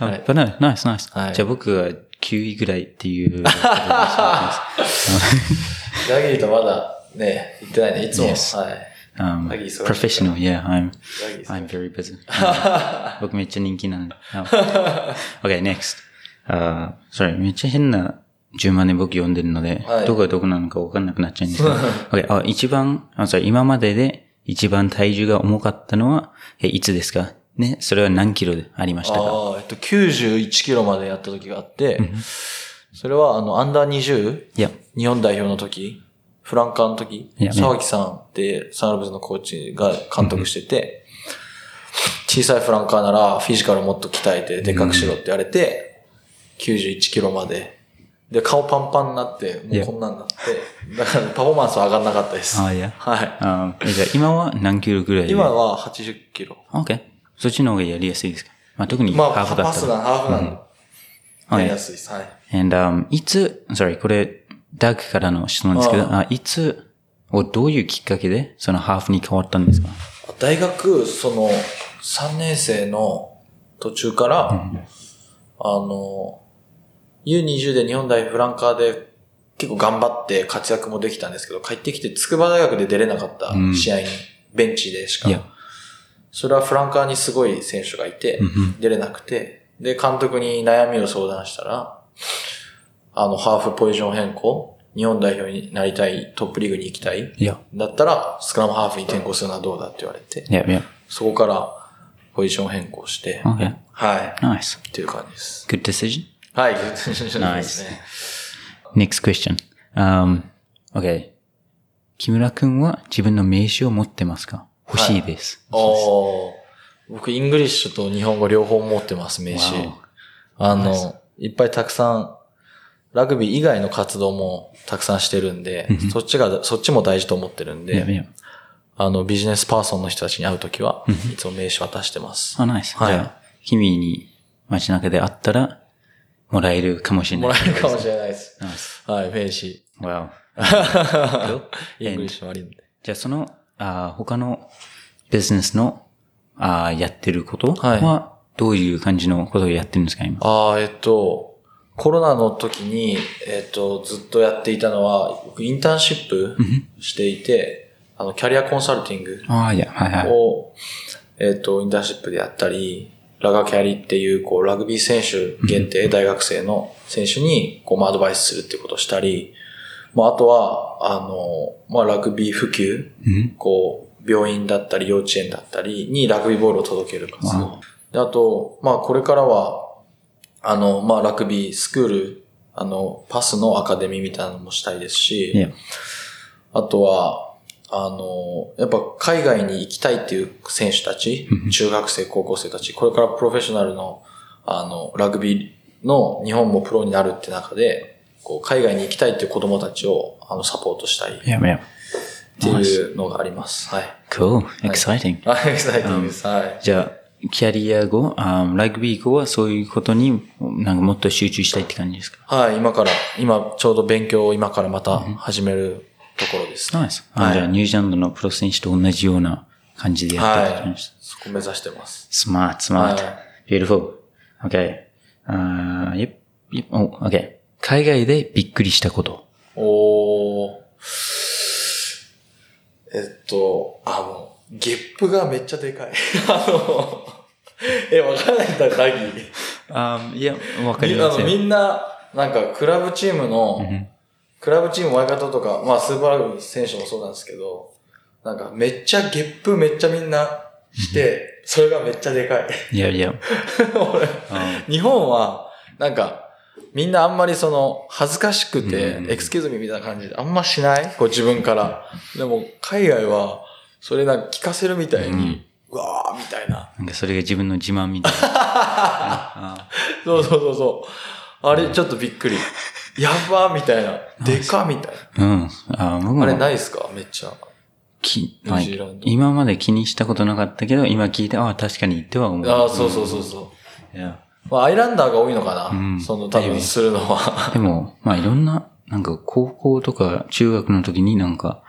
Oh, But no, nice, nice. はいじゃあ僕は9位ぐらいっていう。ダギーとまだね、行ってないね。いつも。Yes. はい。um, professional, yeah, I'm, I'm very busy. 僕めっちゃ人気なんで。No. okay, next. Uh, sorry, めっちゃ変な10万年僕読んでるので、はいどこがどこなのか分かんなくなっちゃうんですけど。okay, あ一番、あ、今までで一番体重が重かったのは、えいつですか？ね、それは何キロでありましたか？ああ、えっと、91キロまでやった時があって、それはあの、アンダー 20? いや、日本代表の時フランカーの時沢木さんってサンラブズのコーチが監督してて、小さいフランカーならフィジカルもっと鍛えてでかくしろって言われて、91キロまで。で、顔パンパンになって、もうこんなんなって、だからパフォーマンスは上がんなかったです。あいや。はい。じゃあ今は何キロぐらいで？今は80キロ。OK。そっちの方がやりやすいですか？まあ特にまあ、ハーフだったら。パスがハーフなんで、はいやりやすいです。はい。And, um, いつ、sorry, これ、ダークからの質問ですけど、あいつ、をどういうきっかけで、そのハーフに変わったんですか？大学、その、3年生の途中から、あの、U20 で日本代表フランカーで結構頑張って活躍もできたんですけど、帰ってきて筑波大学で出れなかったうん試合に、ベンチでしかそれはフランカーにすごい選手がいて、出れなくて、で、監督に悩みを相談したら、あの、ハーフポジション変更、日本代表になりたい、トップリーグに行きたい、いや、だったら、スクラムハーフに転向するのはどうだって言われて、いや、いや、そこからポジション変更して。はい。Nice. っていう感じです。Good decision? はい、ですね。Next question. Um, okay. 木村くんは自分の名刺を持ってますか？欲しいです。おー僕、 English と日本語両方持ってます、名刺。あの、いっぱいたくさん、ラグビー以外の活動もたくさんしてるんで、そっちが、そっちも大事と思ってるんで、Yeah, yeah. あの、ビジネスパーソンの人たちに会うときは、いつも名刺渡してます。あ、 nice。はいじゃあ、君に街中で会ったら、もらえるかもしれない。もらえるかもしれないです。はい、名刺。Wow. English も悪いんで。じゃあ、その、あ他のビジネスのあやってることはどういう感じのことをやってるんですか、今？ああ、えっと、コロナの時に、えっと、ずっとやっていたのは、僕インターンシップしていて、あの、キャリアコンサルティングああ、いや、はいはい。を、えっと、インターンシップでやったり、ラガキャリっていう、こう、ラグビー選手限定、大学生の選手に、こう、まあ、アドバイスするっていうことをしたり、まあ、あとは、あの、まあ、ラグビー普及、うん。こう、病院だったり、幼稚園だったりにラグビーボールを届ける活動。であと、まあ、これからは、あの、まあ、ラグビースクール、あの、パスのアカデミーみたいなのもしたいですし、あとは、あの、やっぱ海外に行きたいっていう選手たち、中学生、高校生たち、これからプロフェッショナルの、あの、ラグビーの日本もプロになるって中で、こう、海外に行きたいっていう子供たちを、あの、サポートしたいっいや、いや。ていうのがあります。はい。Cool. Exciting. あ、エキサイティングです。はい。じゃあ、キャリア後、あラグビー後はそういうことに、なんかもっと集中したいって感じですか？はい、今から、今、ちょうど勉強を今からまた始めるところです。ナイス。はいじゃあ、ニュージーランドのプロ選手と同じような感じでやってるはい。そこ目指してます。Smart, smart. は Beautiful. Okay. あー yep, yep. Oh, okay. 海外でびっくりしたこと。おー。えっと、あの、ゲップがめっちゃでかい。あの、え、わからないんだ、ダギー。あいや、わかりますよ。みんな、なんか、クラブチームの、クラブチームワイカトとか、まあ、スーパーラグビー選手もそうなんですけど、なんか、めっちゃゲップめっちゃみんなして、それがめっちゃでかい。いやいや。俺あ日本は、なんか、みんなあんまりその、恥ずかしくてう、んエクスキューズミみたいな感じで、あんましない？こう自分から。でも、海外は、それなんか聞かせるみたいに、うわーみたいな。なんかそれが自分の自慢みたいな。あ そうそうそうそう。あれ、ちょっとびっくり。やばーみたいな。でかみたいうん。あ僕な。あれもないっすか？めっちゃ。き、ニュージーランド今まで気にしたことなかったけど、今聞いて、ああ、確かに言っては思う。ああ、そうそうそうそう。いやまあ、アイランダーが多いのかな、うんその多分するのは。でも、まあいろんな、なんか高校とか中学の時になんか、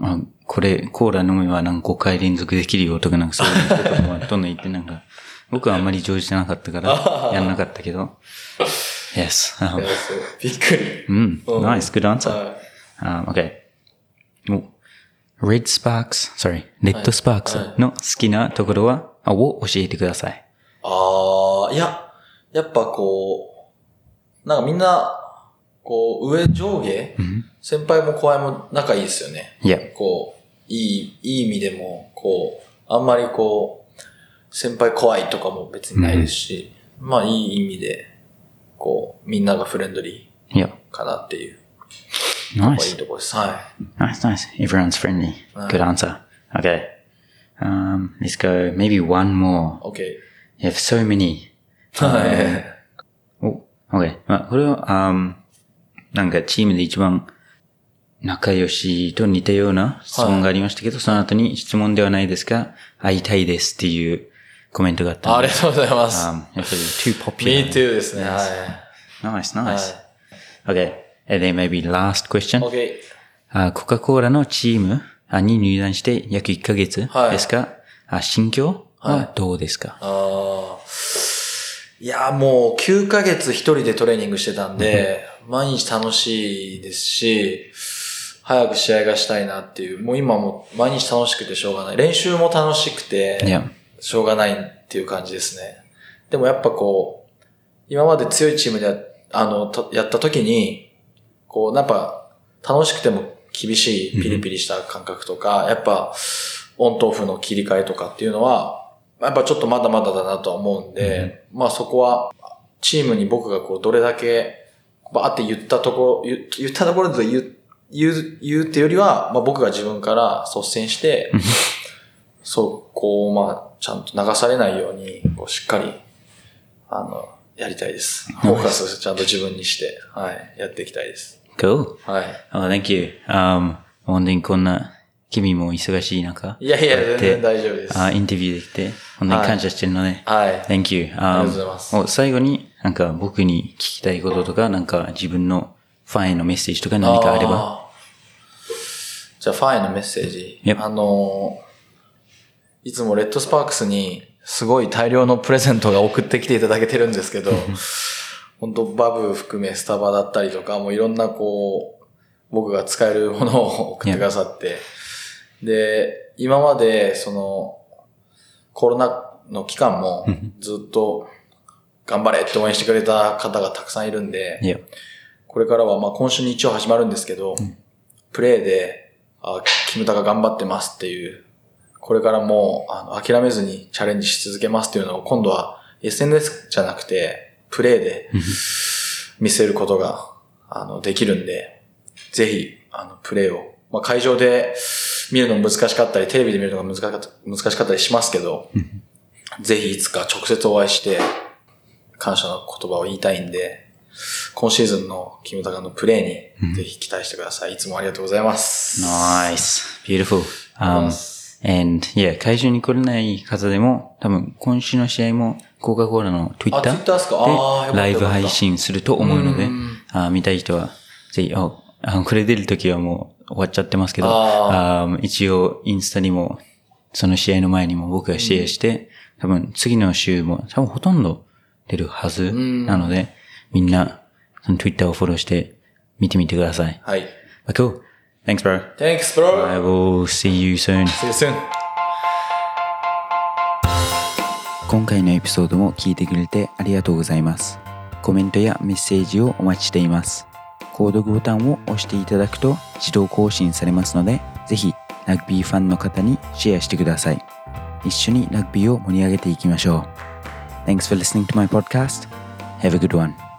あこれ、コーラ飲めばなんか5回連続できるよとかなんかそういうこともどんどん言ってなんか、僕はあんまり上手じゃなかったから、やんなかったけど。Yes. あいやそうびっくり。うん。うん Nice. Good answer. はい Um, okay. お Red Sparks, sorry, Red Sparks の好きなところは、あを教えてください。ああ、いや、やっぱこう、なんかみんな、こう、上上下、先輩も後輩も仲いいですよね。いや、こう、いい、いい意味でも、こう、あんまりこう、先輩怖いとかも別にないですし、まあいい意味で、こう、みんながフレンドリーかなっていう、まあいい nice, ところです。は nice, nice. Everyone's friendly. Good answer. Okay. Um, let's go maybe one more. い。OK。You have so many. はい。お、OK。まあ、これは、um, なんかチームで一番仲良しと似たような質問がありましたけど、その後に質問ではないですが、会いたいですっていうコメントがあった。ありがとうございます。Um, やっぱり too popular. Me too ですね。は Nice, い。nice. Okay. And then maybe last question. はい。OK。あコカ・コーラのチームあに入団して約1ヶ月はいですが、あ心境はどうですか、ああ。いや、もう9ヶ月一人でトレーニングしてたんで、毎日楽しいですし、早く試合がしたいなっていう、もう今も毎日楽しくてしょうがない。練習も楽しくて、いや、しょうがないっていう感じですね。でもやっぱこう、今まで強いチームでやあのたやった時に、こう、やっぱ楽しくても厳しいピリピリした感覚とか、やっぱオンとオフの切り替えとかっていうのは、やっぱちょっとまだまだだなとは思うんで、まあそこはチームに僕がこうどれだけバーって言ったところ、言言ったところで言う、言う、言うってよりは、まあ僕が自分から率先して、そう、こう、まあ、ちゃんと流されないように、こう、しっかり、あの、やりたいです。フォーカスをちゃんと自分にして、はい、やっていきたいです。Cool. はい。Oh, thank you. Um, 本当にこんな、君も忙しい中、いやいや、全然大丈夫です。あインタビューできて、本当に感謝してるので、はい。Thank you. ありがとうございますお最後に、なんか僕に聞きたいこととか、なんか自分のファンへのメッセージとか何かあれば？じゃあ、ファンへのメッセージ。あのーいつもレッドスパークスにすごい大量のプレゼントが送ってきていただけてるんですけど、本当バブ含めスタバだったりとか、もういろんなこう、僕が使えるものを送ってくださって、で、今までその、コロナの期間もずっと頑張れって応援してくれた方がたくさんいるんで、これからはまあ今週日曜始まるんですけど、プレイで、あ、キムタが頑張ってますっていう、これからもうあの諦めずにチャレンジし続けますっていうのを今度は SNS じゃなくて、プレイで見せることがあのできるんで、ぜひあのプレイを、まあ、会場で見るの難しかったり、テレビで見るのが難しかった難しかったりしますけど、ぜひいつか直接お会いして、感謝の言葉を言いたいんで、今シーズンのキムタカのプレーにぜひ期待してください。いつもありがとうございます。Nice. Beautiful. Um, and, yeah, 会場に来れない方でも、多分今週の試合もコカ・コーラの Twitter でライブ配信すると思うのでうん、あ見たい人は、ぜひ、あこれ出るときはもう終わっちゃってますけど、ああ一応インスタにも、その試合の前にも僕がシェアして、多分次の週も多分ほとんど出るはずんなので、みんな、その Twitter をフォローして見てみてください。はい。But cool. Thanks, bro. Thanks, bro! I will see you soon. See you soon! 今回のエピソードも聞いてくれてありがとうございます。コメントやメッセージをお待ちしています。購読ボタンを押していただくと自動更新されますので、ぜひラグビーファンの方にシェアしてください。一緒にラグビーを盛り上げていきましょう。Thanks for listening to my podcast. Have a good one.